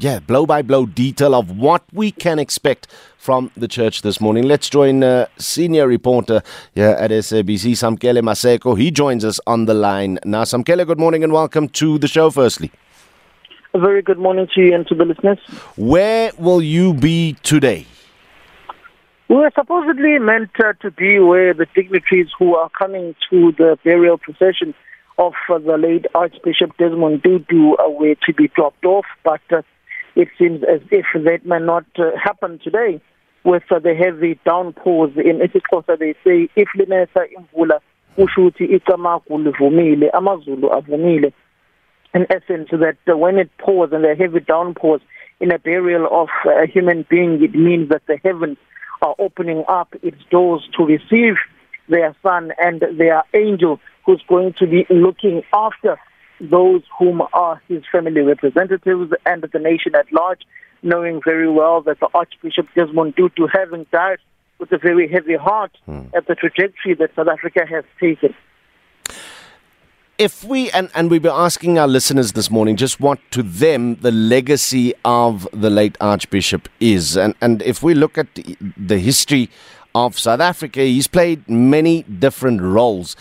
yeah, blow by blow detail of what we can expect from the church this morning. Let's join uh, senior reporter here at SABC, Samkele Maseko. He joins us on the line now. Samkele, good morning and welcome to the show, firstly. A very good morning to you and to the listeners. Where will you be today? We were supposedly meant uh, to be where the dignitaries who are coming to the burial procession of uh, the late Archbishop Desmond Tutu uh, were to be dropped off, but uh, it seems as if that may not uh, happen today with uh, the heavy downpours in isiXhosa they say if linetha imvula kusho ukuthi livumile amazulu avumile. In essence that uh, when it pours and the heavy downpours in a burial of a human being, it means that the heavens are opening up its doors to receive their son and their angel who's going to be looking after those whom are his family representatives and the nation at large, knowing very well that the Archbishop Desmond Tutu, having died with a very heavy heart hmm. at the trajectory that South Africa has taken. If we and, and we were asking our listeners this morning just what to them the legacy of the late archbishop is. And and if we look at the, history of South Africa he's played many different roles.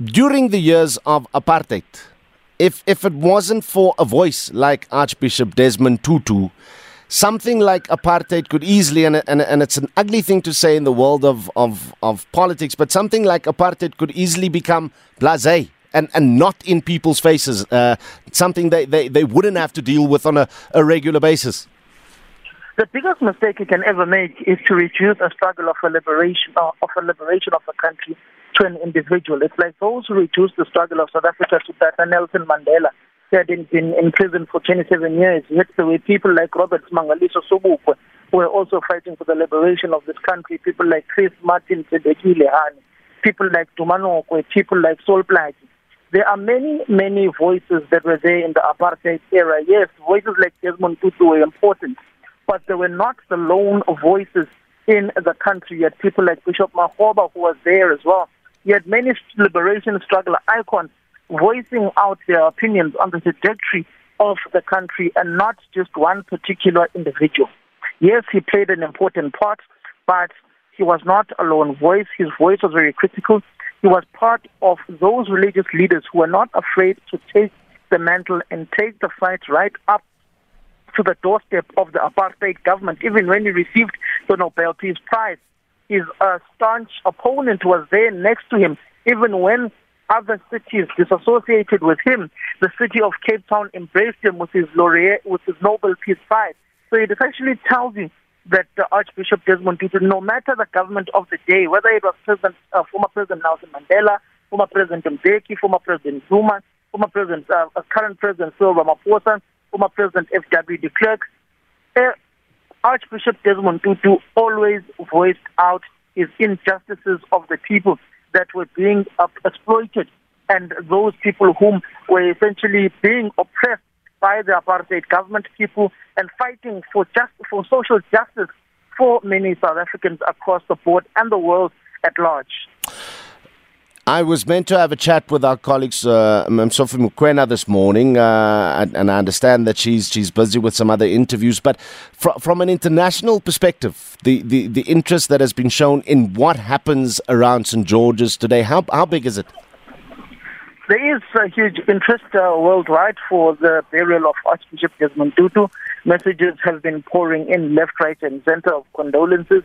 During the years of apartheid if if it wasn't for a voice like archbishop Desmond Tutu something like apartheid could easily and, and, and it's an ugly thing to say in the world of, of, of politics but something like apartheid could easily become blasé and, and not in people's faces uh, something they, they, they wouldn't have to deal with on a, a regular basis The biggest mistake you can ever make is to reduce a struggle of a liberation uh, of a liberation of a country to an individual. It's like those who reduce the struggle of South Africa to Tata Nelson Mandela. He had been in prison for 27 years. Yet there people like Robert Mangaliso Sobukwe who were also fighting for the liberation of this country. People like Chris Martin Thembisile Hani, people like Tumanokwe, people like Sol Plaatje. There are many, many voices that were there in the apartheid era. Yes, voices like Desmond Tutu were important, but they were not the lone voices in the country. Had people like Bishop Mahoba who was there as well. Had many liberation struggle icons voicing out their opinions on the trajectory of the country and not just one particular individual. Yes, he played an important part, but he was not a lone voice. His voice was very critical. He was part of those religious leaders who were not afraid to take the mantle and take the fight right up to the doorstep of the apartheid government, even when he received the Nobel Peace Prize. His uh, staunch opponent was there next to him, even when other cities disassociated with him. The city of Cape Town embraced him with his laureate, with his Nobel Peace Prize. So it essentially tells you that uh, Archbishop Desmond Tutu, no matter the government of the day, whether it was President, uh, former President Nelson Mandela, former President Mbeki, former President Zuma, former President, uh, uh, current President Cyril Ramaphosa, former President F.W. de Klerk, uh, Archbishop Desmond Tutu always voiced out his injustices of the people that were being exploited and those people whom were essentially being oppressed by the apartheid government, people and fighting for just for social justice for many South Africans across the board and the world at large. I was meant to have a chat with our colleagues, uh, Sophie Mokoena, this morning, uh, and, I understand that she's she's busy with some other interviews. But fr- from an international perspective, the, the, the interest that has been shown in what happens around St George's today, how how big is it? There is a huge interest uh, worldwide for the burial of Archbishop Desmond Tutu. Messages have been pouring in left, right, and center of condolences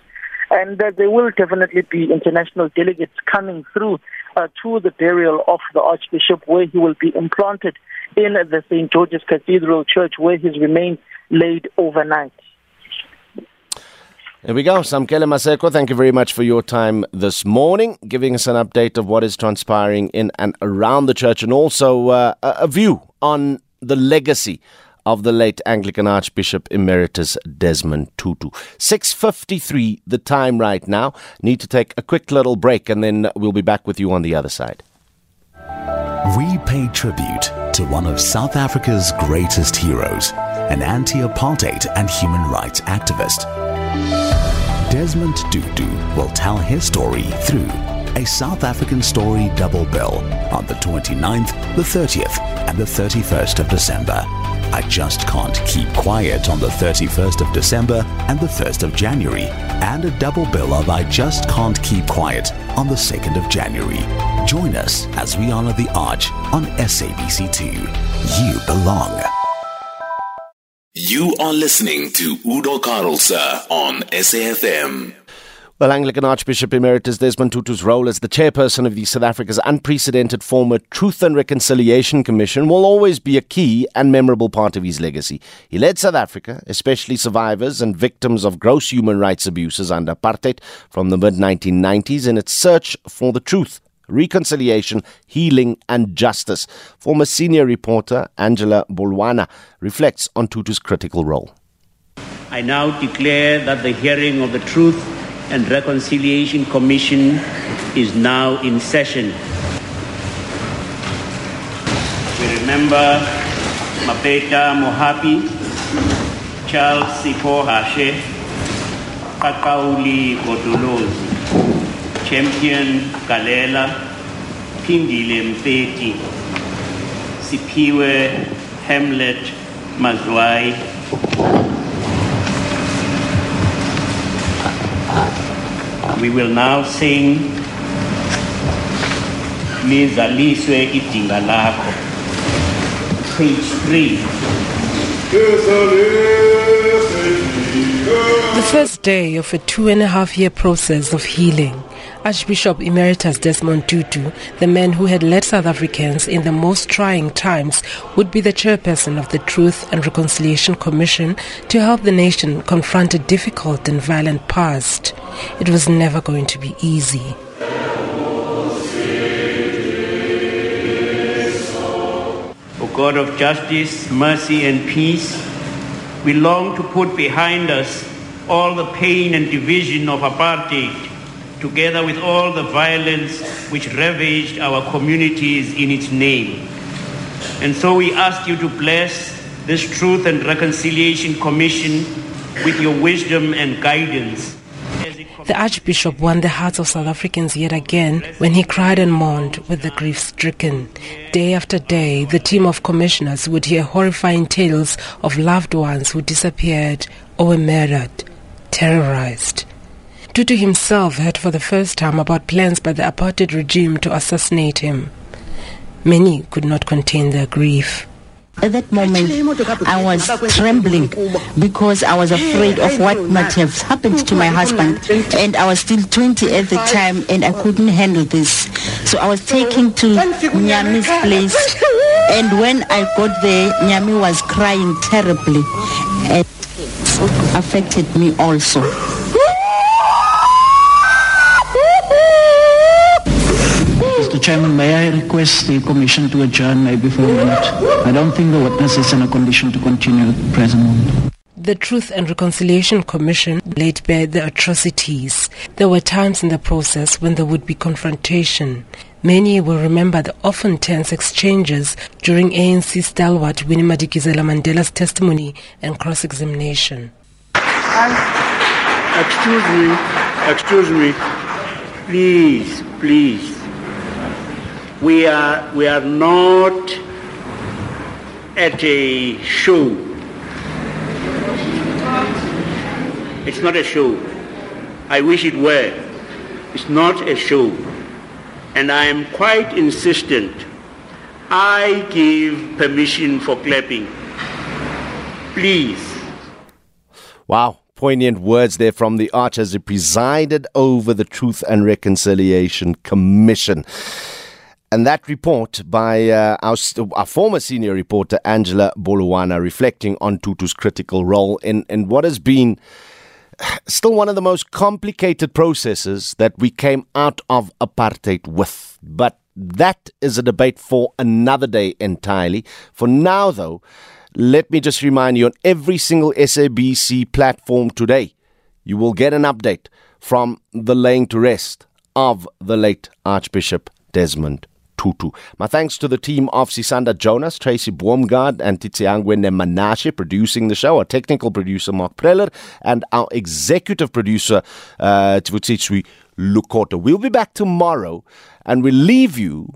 and that there will definitely be international delegates coming through uh, to the burial of the Archbishop, where he will be implanted in the St. George's Cathedral Church, where his remains laid overnight. There we go. Samkele Maseko, thank you very much for your time this morning, giving us an update of what is transpiring in and around the church and also uh, a view on the legacy of the late Anglican Archbishop Emeritus Desmond Tutu. 6.53 the time right now. Need to take a quick little break and then we'll be back with you on the other side. We pay tribute to one of South Africa's greatest heroes, an anti-apartheid and human rights activist. Desmond Tutu will tell his story through a South African story double bill on the 29th, the 30th, and the 31st of December. I Just Can't Keep Quiet on the 31st of December and the 1st of January, and a double bill of I Just Can't Keep Quiet on the 2nd of January. Join us as we honor the Arch on SABC2. You belong. You are listening to Udo Carelse on SAFM. Well, Anglican Archbishop Emeritus Desmond Tutu's role as the chairperson of the South Africa's unprecedented former Truth and Reconciliation Commission will always be a key and memorable part of his legacy. He led South Africa, especially survivors and victims of gross human rights abuses under apartheid from the mid 1990s in its search for the truth reconciliation, healing, and justice. Former senior reporter Angela Bolwana reflects on Tutu's critical role. I now declare that the hearing of the truth and Reconciliation Commission is now in session. We remember Mapetla Mohapi, Charles Sipho Hashe, Qaqawuli Godolozi, Champion Galela, Pindile Mpeti, Sipiwe Hamlet Mazwai, We will now sing Lizaliswe idinga lakho. Page 3. The first day of a two and a half year process of healing, Archbishop Emeritus Desmond Tutu, the man who had led South Africans in the most trying times, would be the chairperson of the Truth and Reconciliation Commission to help the nation confront a difficult and violent past. It was never going to be easy. O God of justice, mercy, and peace, we long to put behind us all the pain and division of apartheid together with all the violence which ravaged our communities in its name. And so we ask you to bless this Truth and Reconciliation Commission with your wisdom and guidance. The Archbishop won the hearts of South Africans yet again when he cried and mourned with the grief stricken. Day after day, the team of commissioners would hear horrifying tales of loved ones who disappeared or were murdered, terrorized. Tutu himself heard for the first time about plans by the apartheid regime to assassinate him. Many could not contain their grief. At that moment, I was trembling because I was afraid of what might have happened to my husband. And I was still 20 at the time and I couldn't handle this. So I was taken to Nyami's place. And when I got there, Nyami was crying terribly. And it affected me also. Mr. Chairman, may I request the Commission to adjourn maybe for a minute? I don't think the witness is in a condition to continue at the present moment. The Truth and Reconciliation Commission laid bare the atrocities. There were times in the process when there would be confrontation. Many will remember the often tense exchanges during ANC stalwart Winnie Madikizela Mandela's testimony and cross-examination. Excuse me, excuse me. Please, please. We are we are not at a show. It's not a show. I wish it were. It's not a show. And I am quite insistent. I give permission for clapping. Please. Wow. Poignant words there from the arch as he presided over the Truth and Reconciliation Commission. And that report by uh, our, our, former senior reporter, Angela Boluwana, reflecting on Tutu's critical role in, in what has been still one of the most complicated processes that we came out of apartheid with. But that is a debate for another day entirely. For now, though, let me just remind you on every single SABC platform today, you will get an update from the laying to rest of the late Archbishop Desmond Tutu. My thanks to the team of Sisanda Jonas, Tracy Boomgaard, and Titsiangwe Nemanashe producing the show, our technical producer Mark Preller, and our executive producer uh, Lukota. We'll be back tomorrow and we'll leave you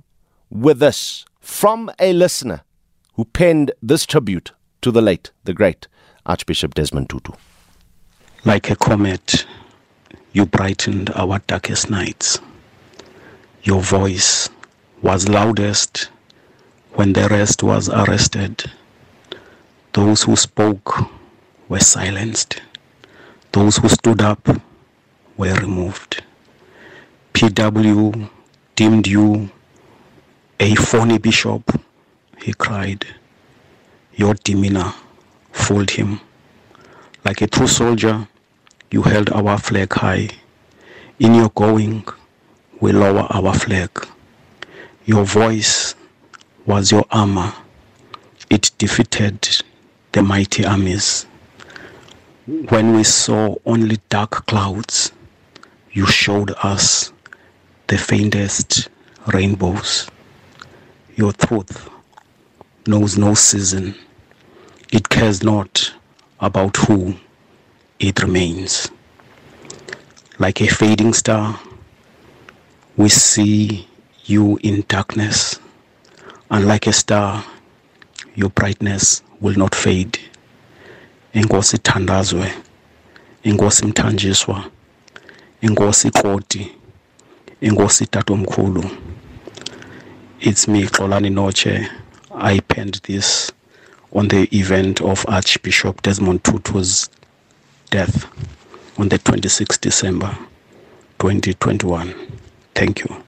with this from a listener who penned this tribute to the late, the great Archbishop Desmond Tutu. Like a comet, you brightened our darkest nights. Your voice was loudest when the rest was arrested. Those who spoke were silenced. Those who stood up were removed. PW deemed you a phony bishop he cried. Your demeanor fooled him. Like a true soldier, you held our flag high. In your going, we lower our flag. Your voice was your armor. It defeated the mighty armies. When we saw only dark clouds, you showed us the faintest rainbows. Your truth knows no season. It cares not about who it remains. Like a fading star, we see you in darkness, and like a star, your brightness will not fade. Enkosi thandazwe, Enkosi mthanjiswa, Enkosi Koti, Enkosi tatomkhulu. It's me, Xolani Noche. I penned this on the event of Archbishop Desmond Tutu's death on the 26th December 2021. Thank you.